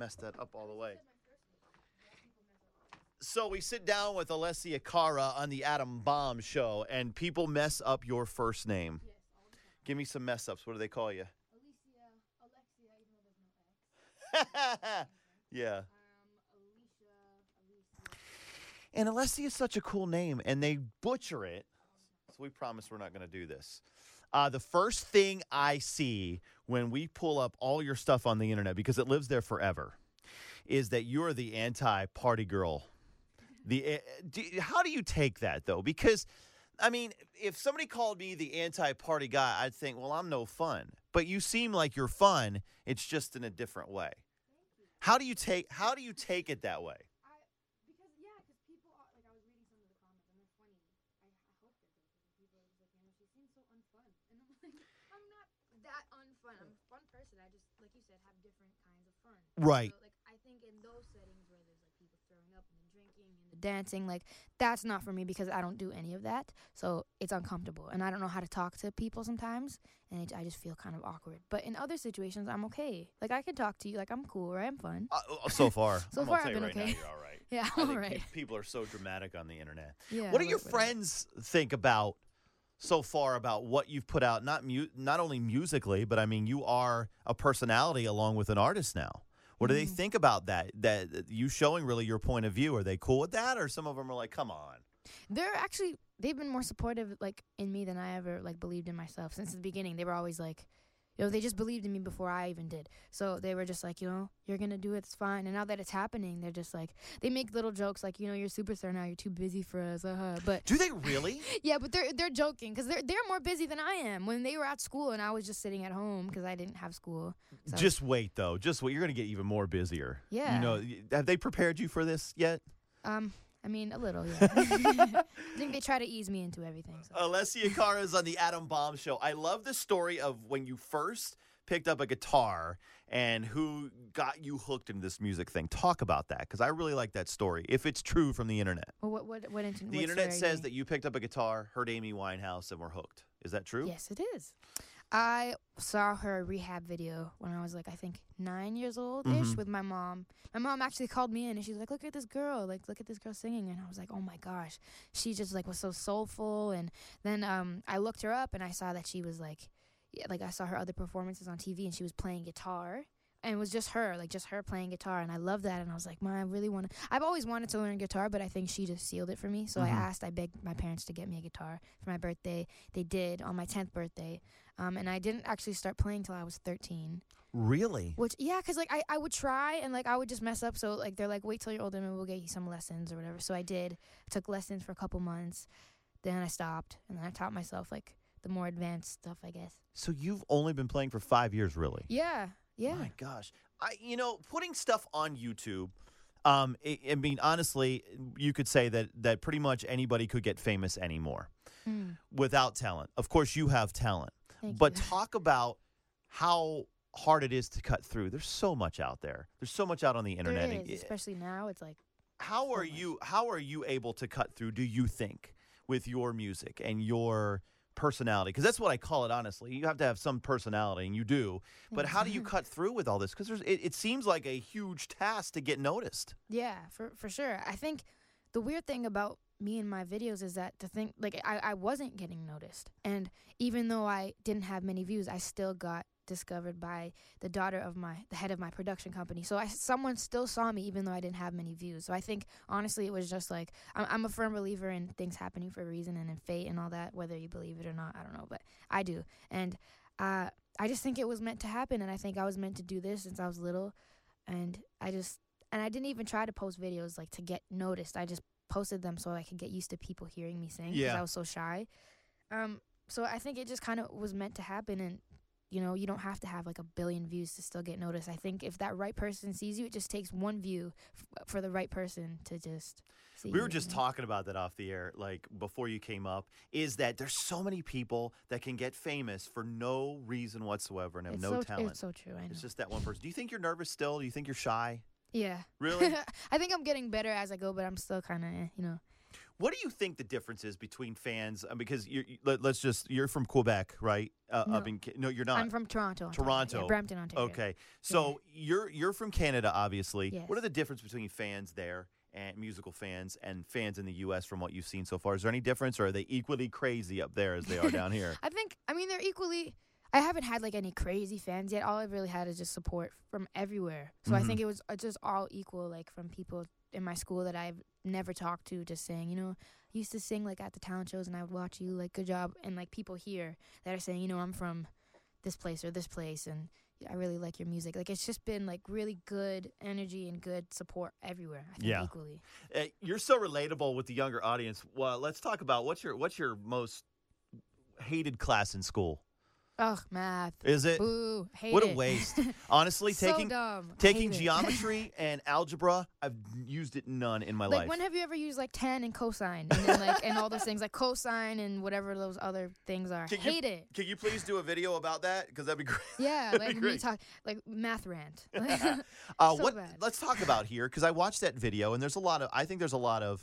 messed that up all the way. So we sit down with Alessia Cara on the Adam Bomb show, and people mess up your first name. Yes, all the time. Give me some mess ups. What do they call you? Alicia, Alexia, even though there's no X. yeah. Um. And Alessia is such a cool name, and they butcher it. So we promise we're not going to do this. Uh, the first thing I see when we pull up all your stuff on the internet, because it lives there forever, is that you're the anti party girl. The uh, do, how do you take that though? Because I mean, if somebody called me the anti party guy, I'd think, well, I'm no fun. But you seem like you're fun. It's just in a different way. How do you take how do you take it that way? I because yeah, because people are like I was reading some of the comments and they're funny. I, I hope they're good. because People are just like, you know, she seems so unfun, and I'm like, I'm not that unfun. I'm a fun person. I just like you said have different kinds of fun. Right. So, like I think in those settings where there's like people throwing up and the drinking and the dancing, like that's not for me because I don't do any of that. So it's uncomfortable, and I don't know how to talk to people sometimes, and it, I just feel kind of awkward. But in other situations, I'm okay. Like I can talk to you, like I'm cool, right? I'm fun. Uh, so far, So I'm far, I've been right now, okay. you're all right. Yeah, I I'm think alright. people are so dramatic on the internet. Yeah. what do wha- your whatever. friends think about so far about what you've put out? Not mu- not only musically, but I mean, you are a personality along with an artist now. What do they Mhm. think about that? That that you showing really your point of view? Are they cool with that, or some of them are like, "Come on"? They're actually they've been more supportive like in me than I ever like believed in myself since the beginning. They were always like, you know, they just believed in me before I even did. So they were just like, you know, you're gonna do it, it's fine. And now that it's happening, they're just like, they make little jokes like, you know, you're a superstar now, you're too busy for us, uh-huh. But Do they really? yeah, but they're they're joking because they're they're more busy than I am. When they were at school and I was just sitting at home because I didn't have school. So- Just wait, though. Just wait. You're gonna get even more busier. Yeah. You know, have they prepared you for this yet? Um, I mean a little, yeah. I think they try to ease me into everything. So. Alessia Cara is on the Adam Bomb Show. I love the story of when you first picked up a guitar and who got you hooked into this music thing. Talk about that because I really like that story. If it's true from the internet, Well, what what what inter- the internet you says that you picked up a guitar, heard Amy Winehouse, and were hooked. Is that true? Yes, it is. I saw her rehab video when I was like I think nine years old ish Mhm. with my mom. My mom actually called me in and she's like, "Look at this girl! Like, look at this girl singing." And I was like, "Oh my gosh!" She just like was so soulful. And then um, I looked her up and I saw that she was like, yeah, like I saw her other performances on TV and she was playing guitar. And it was just her, like just her playing guitar, and I love that. And I was like, "Mom, I really want to." I've always wanted to learn guitar, but I think she just sealed it for me. So Mhm. I asked, I begged my parents to get me a guitar for my birthday. They did on my tenth birthday, um, and I didn't actually start playing till I was 13. Really? Which, yeah, because, like, I, I would try and, like, I would just mess up. So, like, they're like, wait till you're older and we'll get you some lessons or whatever. So I did. took lessons for a couple months. Then I stopped. And then I taught myself, like, the more advanced stuff, I guess. So you've only been playing for five years, really? Yeah. Yeah. My gosh. I you know, putting stuff on YouTube um I, I mean honestly, you could say that that pretty much anybody could get famous anymore Mm, without talent. Of course you have talent. thank but you. talk about how hard it is to cut through. There's so much out there. There's so much out on the internet. is, especially now. It's like, how so are much. you how are you able to cut through do you think with your music and your personality because that's what i call it honestly you have to have some personality and you do but how do you mm-hmm. cut through with all this because there's it, it seems like a huge task to get noticed Yeah, for for sure. I think the weird thing about me and my videos is that to think like I, I wasn't getting noticed. And even though I didn't have many views, I still got discovered by the daughter of my the head of my production company. So I someone still saw me even though I didn't have many views. So I think honestly it was just like I'm, I'm a firm believer in things happening for a reason and in fate and all that whether you believe it or not, I don't know, but I do. And uh I just think it was meant to happen and I think I was meant to do this since I was little and I just and I didn't even try to post videos like to get noticed. I just posted them so I could get used to people hearing me sing because Yeah. I was so shy. Um, so I think it just kind of was meant to happen, and you know, you don't have to have like a billion views to still get noticed. I think if that right person sees you, it just takes one view f- uh, for the right person to just see. we were you, just you know? talking about that off the air like before you came up is that there's so many people that can get famous for no reason whatsoever and have It's no so, talent It's so true. I know. it's just that one person do you think you're nervous still do you think you're shy yeah. really I think I'm getting better as I go, but I'm still kind of, you know. What do you think the difference is between fans? uh, Because you're, you, let, us just you're from Quebec, right? Uh, Up in no, you're not. I'm from Toronto. Ontario. Toronto. Yeah, Brampton, Ontario. okay, so you're you're from Canada, obviously. Yes. What are the difference between fans there and musical fans and fans in the U.S. from what you've seen so far? Is there any difference, or are they equally crazy up there as they are down here? I think I mean they're equally. I haven't had like any crazy fans yet. All I've really had is just support from everywhere. So I Mhm. think it was uh, just all equal, like from people in my school that I've never talked to, just saying, you know, I used to sing like at the talent shows, and I would watch you, like good job, and like people here that are saying, you know, I'm from this place or this place, and I really like your music. Like it's just been like really good energy and good support everywhere. I think Yeah. equally. Uh, you're so relatable with the younger audience. Well, let's talk about what's your what's your most hated class in school? Ugh, math. Is it Boo. Hate what a it. waste? Honestly, so taking dumb. taking geometry and algebra, I've used it none in my like life. when have you ever used like tan and cosine and then like and all those things like cosine and whatever those other things are Can you- hate it Can you please do a video about that? Because that'd be great. yeah That'd like me talk like math rant Uh, So what? bad. Let's talk about here because I watched that video and there's a lot of. I think there's a lot of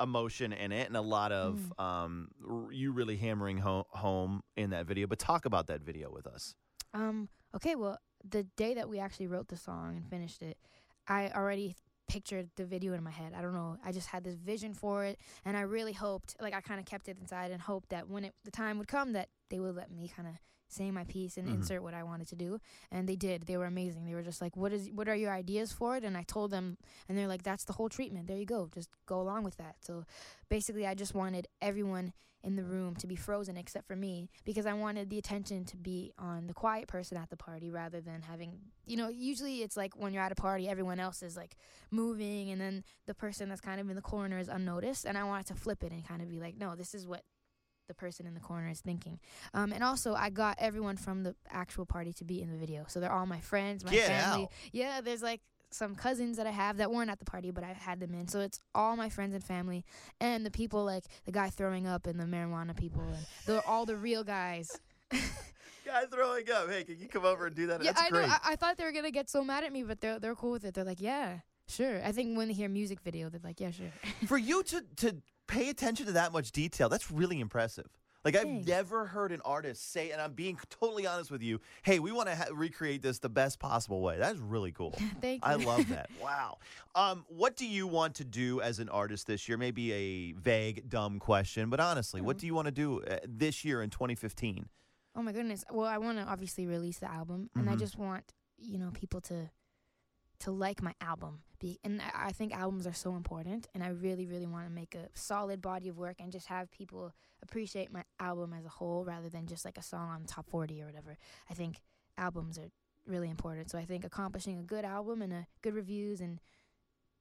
emotion in it and a lot of Mm. um, r- you really hammering ho- home in that video. But talk about that video with us. um okay well the day that we actually wrote the song and finished it i already pictured the video in my head i don't know i just had this vision for it and i really hoped like i kind of kept it inside and hoped that when it the time would come that they would let me kind of say my piece and Mhm. insert what i wanted to do and they did. They were amazing. They were just like what is what are your ideas for it? And i told them and they're like that's the whole treatment. There you go. Just go along with that. So basically i just wanted everyone in the room to be frozen except for me because I wanted the attention to be on the quiet person at the party rather than having you know usually it's like when you're at a party everyone else is like moving and then the person that's kind of in the corner is unnoticed and I wanted to flip it and kind of be like no this is what the person in the corner is thinking um, and also I got everyone from the actual party to be in the video so they're all my friends my Get family out. yeah there's like some cousins that I have that weren't at the party, but I had them in. So it's all my friends and family, and the people like the guy throwing up and the marijuana people, and they're all the real guys. Guy throwing up. Hey, can you come over and do that? yeah, That's I great. know. I, I thought they were gonna get so mad at me, but they're they're cool with it. They're like, yeah, sure. I think when they hear music video, they're like, yeah, sure. For you to to pay attention to that much detail, that's really impressive. Like I've Thanks. never heard an artist say, and I'm being totally honest with you. Hey, we want to ha- recreate this the best possible way. That's really cool. Thank you. I love that. Wow. Um, what do you want to do as an artist this year? Maybe a vague, dumb question, but honestly, what Mhm. do you want to do uh, this year in 2015? Oh my goodness. Well, I want to obviously release the album, and I Mhm. just want you know people to to like my album. Be and I, I think albums are so important, and I really really want to make a solid body of work and just have people appreciate my album as a whole rather than just like a song on top 40 or whatever. I think albums are really important. So I think accomplishing a good album and a good reviews and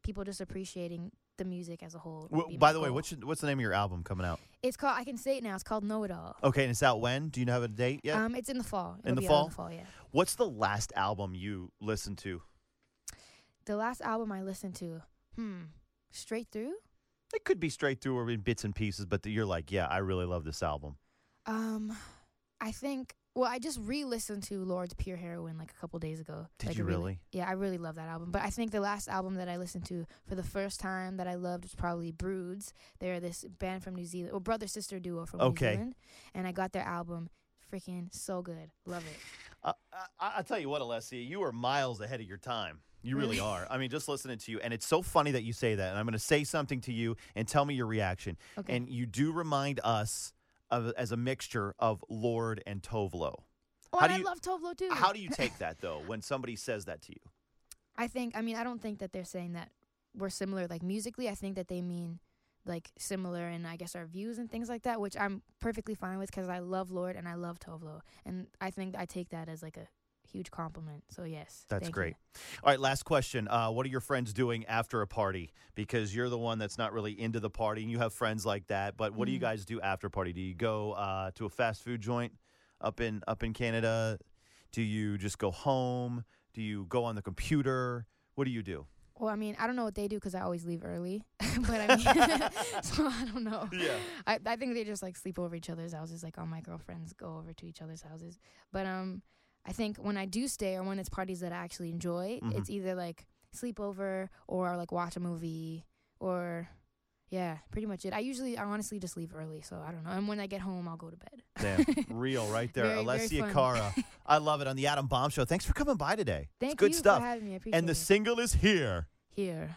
people just appreciating the music as a whole. Well, by the way, what's your, what's the name of your album coming out? it's called? I can say it now. It's called Know It All. Okay, and it's out when? Do you have a date yet? Um, it's in the fall. In the fall? In the fall, yeah. What's the last album you listened to? The last album I listened to, hmm, straight through. It could be straight through or in bits and pieces, but you're like, yeah, I really love this album. Um, I think. Well, I just re-listened to Lorde's Pure Heroine like a couple days ago. Did like you really? Yeah, I really love that album. But I think the last album that I listened to for the first time that I loved was probably Broods. They're this band from New Zealand, or brother sister duo from Okay. New Zealand, and I got their album. Freaking so good, love it. Uh, I, I'll tell you what, Alessia, you are miles ahead of your time. You really are. I mean, just listening to you, and it's so funny that you say that. And I'm going to say something to you and tell me your reaction. Okay. And you do remind us of as a mixture of Lorde and Tove Lo. oh, how and do I you- love Tove Lo too. How do you take that though when somebody says that to you? I think I mean I don't think that they're saying that we're similar like musically. I think that they mean like similar in I guess our views and things like that, which I'm perfectly fine with because I love Lorde and I love Tove Lo, and I think I take that as like a huge compliment. So yes, That's thank you. great. All right, last question. Uh, what are your friends doing after a party? Because you're the one that's not really into the party, and you have friends like that. But what do you Mhm. guys do after a party? Do you go uh, to a fast food joint up in up in Canada? Do you just go home? Do you go on the computer? What do you do? Well, I mean I don't know what they do because I always leave early, but I mean so I don't know. Yeah. I I think they just like sleep over each other's houses. Like all my girlfriends go over to each other's houses. But um, I think when I do stay or when it's parties that I actually enjoy, Mhm. it's either like sleepover or like watch a movie or yeah, pretty much it. I usually, I honestly just leave early, so I don't know. And when I get home, I'll go to bed. Damn, real right there. Very, very Alessia fun. Cara. I love it on the Adam Bomb Show. Thanks for coming by today. Thank it's good you stuff. for having me. I appreciate and the it. single is here. Here.